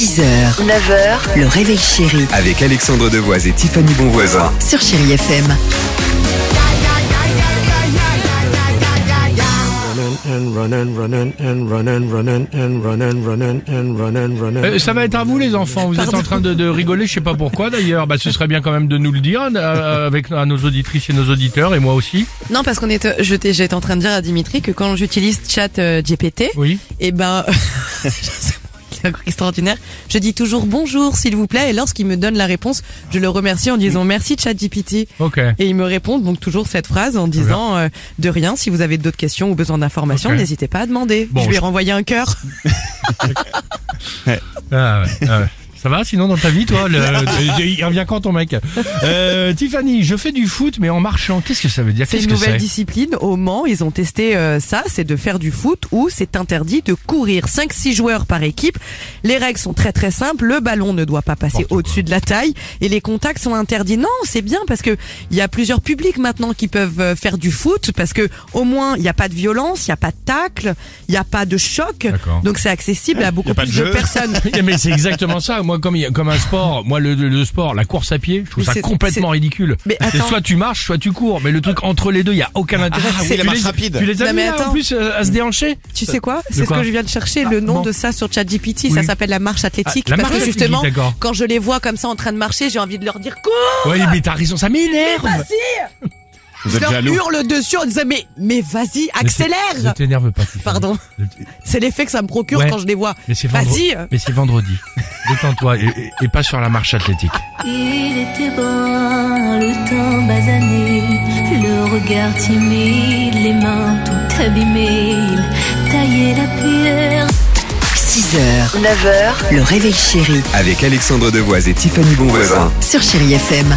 6h, 9h, le réveil chéri Avec Alexandre Devoise et Tiffany Bonvoisin. sur Chérie FM. and running, running, and running, running, and running, running, and running, running. Euh, ça va être à vous les enfants, vous êtes en train de, de rigoler, je sais pas pourquoi d'ailleurs, bah, ce serait bien quand même de nous le dire euh, avec à nos auditrices et nos auditeurs et moi aussi. Non, parce qu'on est, je t'ai- j'étais en train de dire à Dimitri que quand j'utilise chat euh, GPT, Oui. et ben, c'est extraordinaire. Je dis toujours bonjour s'il vous plaît et lorsqu'il me donne la réponse, je le remercie en disant merci chat GPT. Ok. Et il me répond donc toujours cette phrase en disant euh, de rien. Si vous avez d'autres questions ou besoin d'informations, n'hésitez pas à demander. Bon, je lui ai je- renvoyé un cœur. Ah ouais, ah ouais. Ça va sinon dans ta vie toi le, Il revient quand ton mec? Euh, Tiffany, je fais du foot mais en marchant. Qu'est-ce que ça veut dire? C'est Qu'est-ce une nouvelle c'est? discipline. Au Mans, ils ont testé euh, ça, c'est de faire du foot où c'est interdit de courir 5-6 joueurs par équipe. Les règles sont très très simples. Le ballon ne doit pas passer au-dessus de la taille et les contacts sont interdits. Non, c'est bien parce que il y a plusieurs publics maintenant qui peuvent euh, faire du foot parce que au moins il n'y a pas de violence, il n'y a pas de tacle, il n'y a pas de choc. D'accord. Donc c'est accessible à beaucoup plus de personnes. mais c'est exactement ça. Moi, comme comme un sport, moi le, sport, la course à pied, je trouve ça complètement ridicule. Mais C'est soit tu marches, soit tu cours. Mais le truc entre les deux, il y a aucun intérêt. oui, Tu la marche les- rapide. Tu les as mis en plus euh, à se déhancher Tu sais quoi C'est ce que je viens de chercher, le nom bon. de ça sur ChatGPT. Ça Oui. s'appelle la marche athlétique. Ah, la parce marche que justement, quand je les vois comme ça en train de marcher, j'ai envie de leur dire cours Oui, mais t'as raison, ça m'énerve. Vous Je êtes leur jaloux. hurle dessus en disant mais, mais vas-y, Ne accélère t'énerve pas. Tiffany. Pardon. C'est l'effet que ça me procure Ouais. quand je les vois. Mais c'est vendredi. Vas-y Mais c'est vendredi. Détends-toi et, et- et pas sur la marche athlétique. Il était brun, le teint basané, le regard timide, les mains tout abîmées. Il taillait la pierre. 6h, 9h, le réveil chéri Avec Alexandre Devoise et Tiffany Bonvoisin. sur Chérie FM.